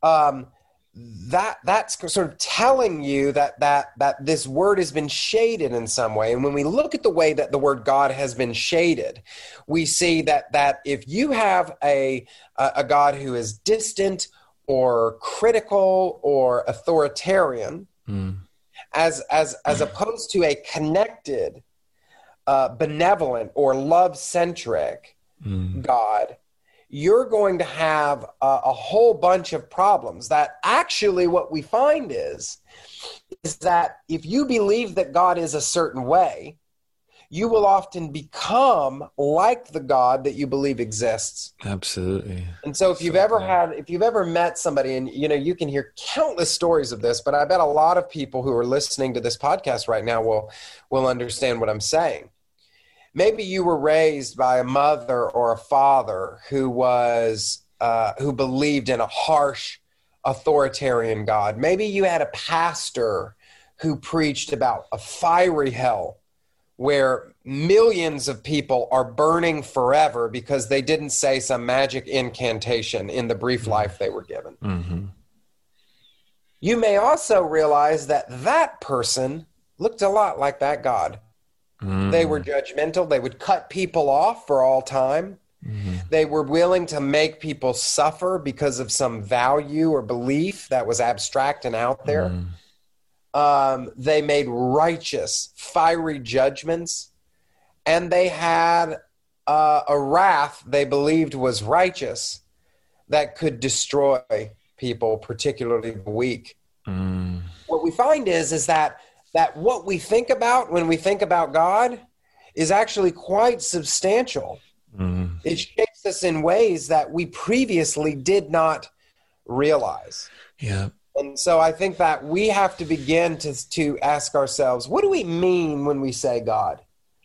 Um, that that's sort of telling you that that that this word has been shaded in some way. And when we look at the way that the word God has been shaded, we see that that if you have a a, a God who is distant or critical or authoritarian, Mm. As as as opposed to a connected uh, benevolent or love centric Mm. god you're going to have a, a whole bunch of problems that actually what we find is is that if you believe that god is a certain way you will often become like the god that you believe exists Absolutely. and so if you've So ever good. had, if you've ever met somebody, and you know, you can hear countless stories of this, but I bet a lot of people who are listening to this podcast right now will will understand what I'm saying. Maybe you were raised by a mother or a father who was uh, who believed in a harsh, authoritarian God. Maybe you had a pastor who preached about a fiery hell where millions of people are burning forever because they didn't say some magic incantation in the brief life they were given. hmm You may also realize that that person looked a lot like that God. Mm. They were judgmental, they would cut people off for all time. Mhm. They were willing to make people suffer because of some value or belief that was abstract and out there. Um, they made righteous, fiery judgments, and they had uh, a wrath they believed was righteous that could destroy people, particularly the weak. Mm. What we find is is that that what we think about when we think about God is actually quite substantial. Mm. It shapes us in ways that we previously did not realize. Yeah. And so I think that we have to begin to, to ask ourselves, what do we mean when we say God?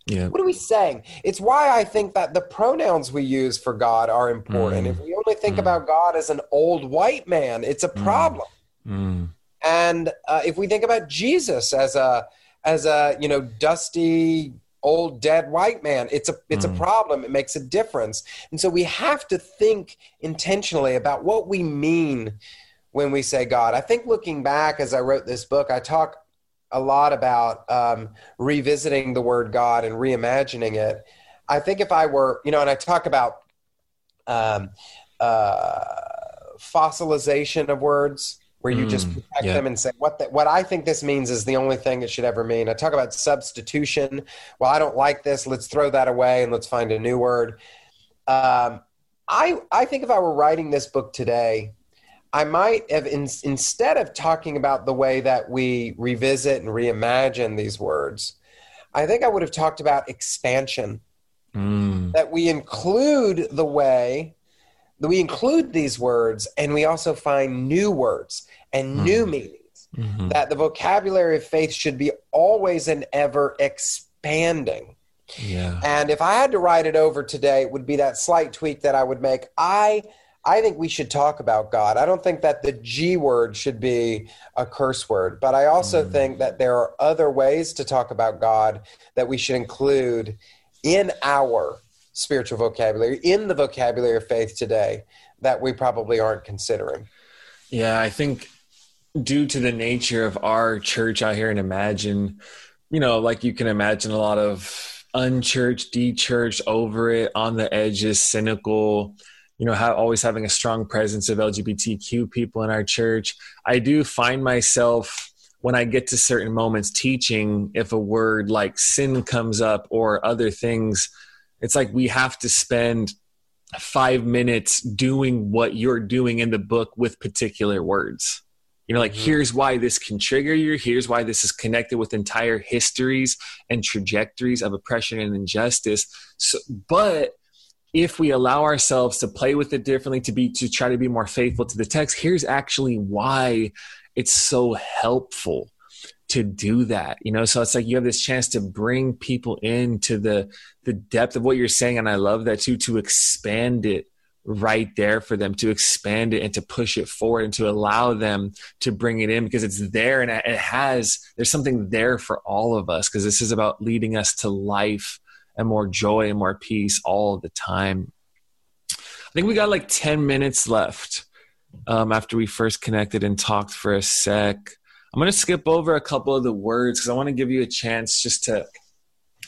Yeah. What are we saying? It's why I think that the pronouns we use for God are important. Mm. If we only think Mm. about God as an old white man, it's a problem. Mm. And uh, if we think about Jesus as a as a you know dusty old dead white man, it's a it's Mm. a problem. It makes a difference. And so we have to think intentionally about what we mean when we say God. I think looking back as I wrote this book, I talk a lot about um, revisiting the word God and reimagining it. I think if I were, you know, and I talk about um, uh, fossilization of words, where you just Mm, protect yeah. them and say what the, what I think this means is the only thing it should ever mean. I talk about substitution. Well, I don't like this. Let's throw that away and let's find a new word. Um, I I think if I were writing this book today, I might have in, instead of talking about the way that we revisit and reimagine these words, I think I would have talked about expansion Mm. that we include the way that we include these words and we also find new words and new meanings Mhm. that the vocabulary of faith should be always and ever expanding Yeah. and if i had to write it over today it would be that slight tweak that i would make i i think we should talk about god i don't think that the g word should be a curse word but i also Mm. think that there are other ways to talk about god that we should include in our spiritual vocabulary in the vocabulary of faith today that we probably aren't considering. Yeah, I think due to the nature of our church out here and imagine, you know, like you can imagine a lot of unchurched, dechurched, over it, on the edges, cynical, you know, always having a strong presence of LGBTQ people in our church. I do find myself when I get to certain moments teaching, if a word like sin comes up or other things, it's like we have to spend five minutes doing what you're doing in the book with particular words. You know, like mm-hmm. here's why this can trigger you. Here's why this is connected with entire histories and trajectories of oppression and injustice. So, but if we allow ourselves to play with it differently, to be to try to be more faithful to the text, here's actually why it's so helpful to do that you know? So it's like you have this chance to bring people into the the depth of what you're saying and i love that too to expand it right there for them to expand it and to push it forward and to allow them to bring it in because it's there and it has there's something there for all of us because this is about leading us to life and more joy and more peace all the time. I think we got like 10 minutes left um, after we first connected and talked for a sec. I'm going to skip over a couple of the words because I want to give you a chance just to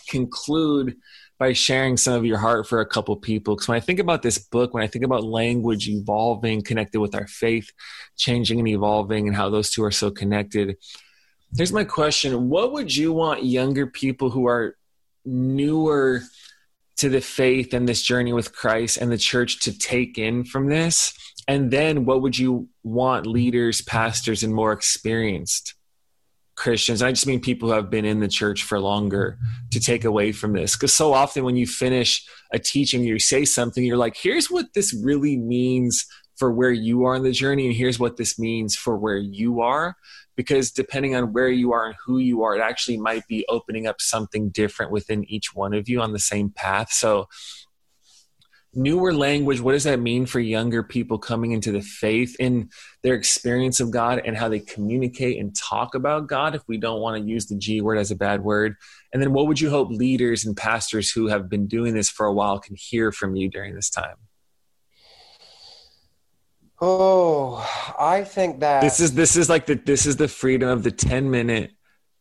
conclude by sharing some of your heart for a couple people. Because when I think about this book, when I think about language evolving, connected with our faith, changing and evolving, and how those two are so connected, here's my question. What would you want younger people who are newer to the faith and this journey with Christ and the church to take in from this? And then what would you want leaders, pastors, and more experienced Christians, I just mean people who have been in the church for longer, to take away from this? Because so often when you finish a teaching, you say something, you're like, here's what this really means for where you are in the journey, and here's what this means for where you are. Because depending on where you are and who you are, it actually might be opening up something different within each one of you on the same path. So newer language what does that mean for younger people coming into the faith in their experience of god and how they communicate and talk about god? If we don't want to use the g word as a bad word. And then what would you hope leaders and pastors who have been doing this for a while can hear from you during this time oh i think that this is this is like the this is the freedom of the 10 minute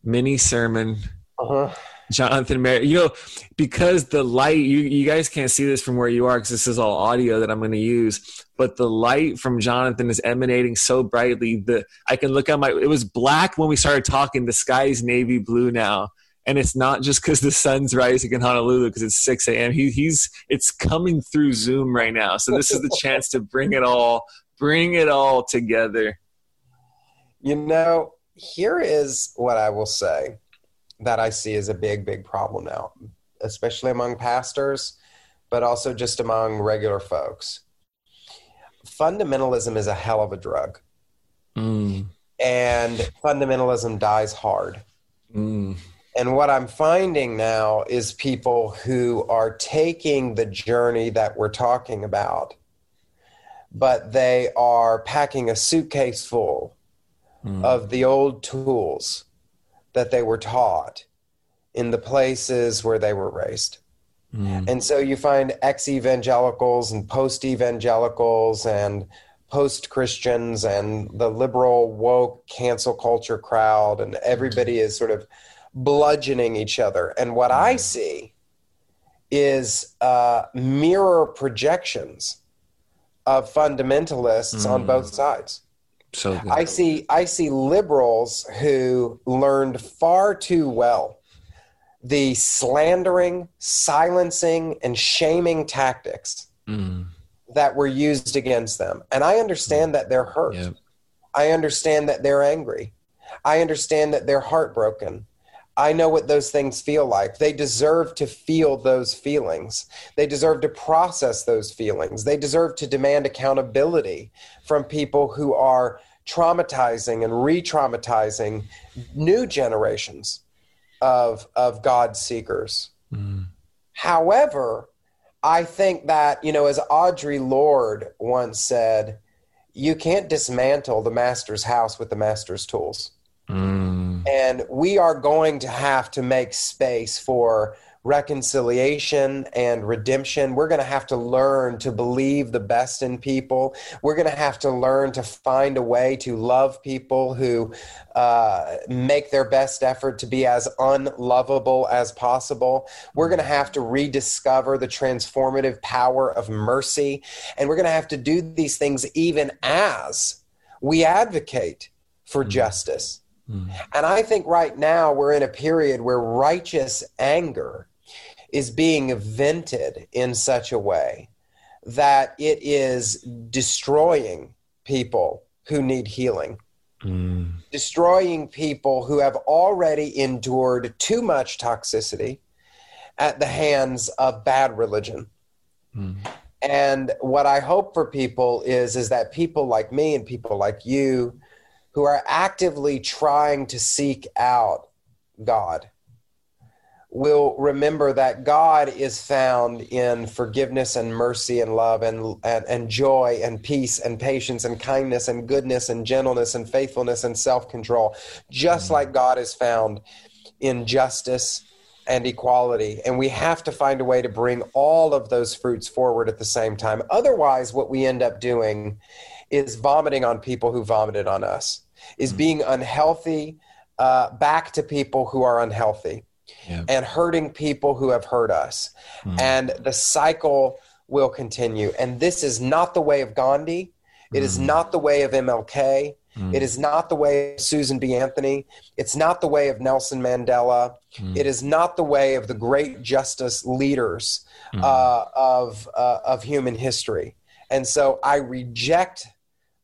mini sermon uh-huh Jonathan Merritt. You know, because the light, you, you guys can't see this from where you are because this is all audio that I'm going to use. But the light from Jonathan is emanating so brightly that I can look at my. It was black when we started talking. The sky is navy blue now, and it's not just because the sun's rising in Honolulu because it's 6 a.m. He, he's it's coming through Zoom right now. So this is the chance to bring it all, bring it all together. You know, here is what I will say that I see as a big, big problem now, especially among pastors, but also just among regular folks. Fundamentalism is a hell of a drug. Mm. And fundamentalism dies hard. Mm. And what I'm finding now is people who are taking the journey that we're talking about, but they are packing a suitcase full mm. of the old tools that they were taught in the places where they were raised. Mm. And so you find ex evangelicals and post evangelicals and post Christians and the liberal woke cancel culture crowd, and everybody is sort of bludgeoning each other. And what I hmm. see is uh, mirror projections of fundamentalists mm. on both sides. So I see I see liberals who learned far too well the slandering, silencing, and shaming tactics mm. that were used against them. And I understand mm. that they're hurt. Yep. I understand that they're angry. I understand that they're heartbroken. I know what those things feel like. They deserve to feel those feelings. They deserve to process those feelings. They deserve to demand accountability from people who are traumatizing and re traumatizing new generations of, of God seekers. Mm. However, I think that, you know, as Audre Lorde once said, you can't dismantle the master's house with the master's tools. Mm. And we are going to have to make space for reconciliation and redemption. We're going to have to learn to believe the best in people. We're going to have to learn to find a way to love people who uh, make their best effort to be as unlovable as possible. We're going to have to rediscover the transformative power of mercy. And we're going to have to do these things even as we advocate for mm. justice. Mm. And I think right now we're in a period where righteous anger is being vented in such a way that it is destroying people who need healing, mm. destroying people who have already endured too much toxicity at the hands of bad religion. Mm. And what I hope for people is is that people like me and people like you who are actively trying to seek out God will remember that God is found in forgiveness and mercy and love and, and, and joy and peace and patience and kindness and goodness and gentleness and faithfulness and self control, just like God is found in justice and equality. And we have to find a way to bring all of those fruits forward at the same time. Otherwise, what we end up doing is vomiting on people who vomited on us, is mm. being unhealthy uh, back to people who are unhealthy yeah. and hurting people who have hurt us. Mm. And the cycle will continue. And this is not the way of Gandhi. It mm. is not the way of MLK. Mm. It is not the way of Susan B. Anthony. It's not the way of Nelson Mandela. Mm. It is not the way of the great justice leaders mm. uh, of, uh, of human history. And so I reject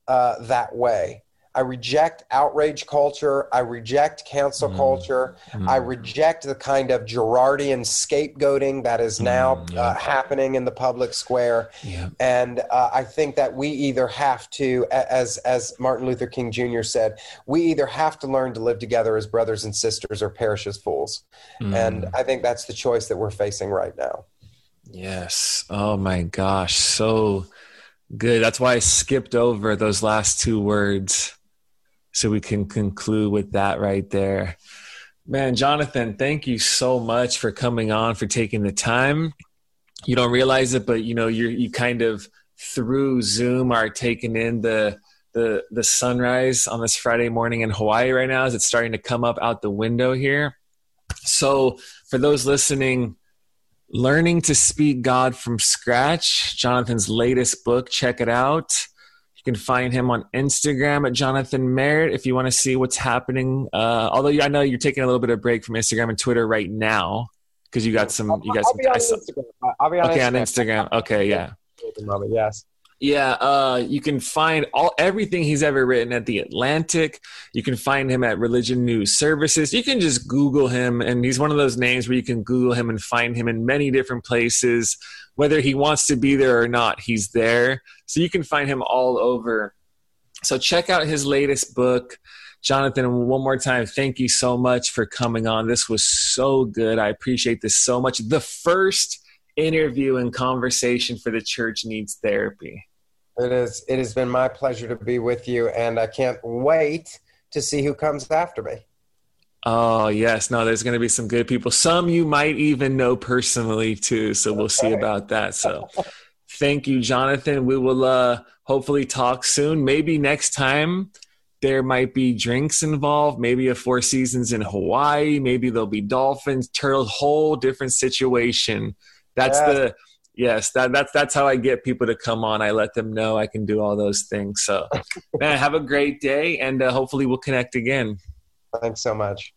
uh, that way. I reject outrage culture. I reject cancel mm. culture. Mm. I reject the kind of Girardian scapegoating that is now mm, yeah. uh, happening in the public square. Yeah. And uh, I think that we either have to, as as Martin Luther King Jr. said, we either have to learn to live together as brothers and sisters or perish as fools. And mm. I think that's the choice that we're facing right now. Yes. Oh my gosh. So good. That's why I skipped over those last two words so we can conclude with that right there. Man, Jonathan, thank you so much for coming on, for taking the time. You don't realize it, but you know, you you kind of through Zoom are taking in the the the sunrise on this Friday morning in Hawaii right now as it's starting to come up out the window here. So, for those listening, learning to speak God from scratch, Jonathan's latest book, check it out. You can find him on Instagram at Jonathan Merritt if you want to see what's happening. Uh, although I know you're taking a little bit of break from Instagram and Twitter right now because you got some. You got I'll some. Be on Instagram. I'll be on okay, Instagram. on Instagram. Okay, yeah. Yes. Yeah, uh, you can find all everything he's ever written at the Atlantic. You can find him at Religion News Services. You can just Google him, and he's one of those names where you can Google him and find him in many different places whether he wants to be there or not, he's there. So you can find him all over. So check out his latest book. Jonathan, one more time, thank you so much for coming on. This was so good. I appreciate this so much. The first interview and conversation for the church needs therapy. It is. It has been my pleasure to be with you, and I can't wait to see who comes after me. Oh yes, no, there's going to be some good people. Some you might even know personally too. So we'll see about that. So thank you, Jonathan. We will uh, hopefully talk soon. Maybe next time there might be drinks involved. Maybe a Four Seasons in Hawaii. Maybe there'll be dolphins, turtles. Whole different situation. That's yeah. the yes. That that's that's how I get people to come on. I let them know I can do all those things. So man, have a great day, and uh, hopefully we'll connect again. Thanks so much.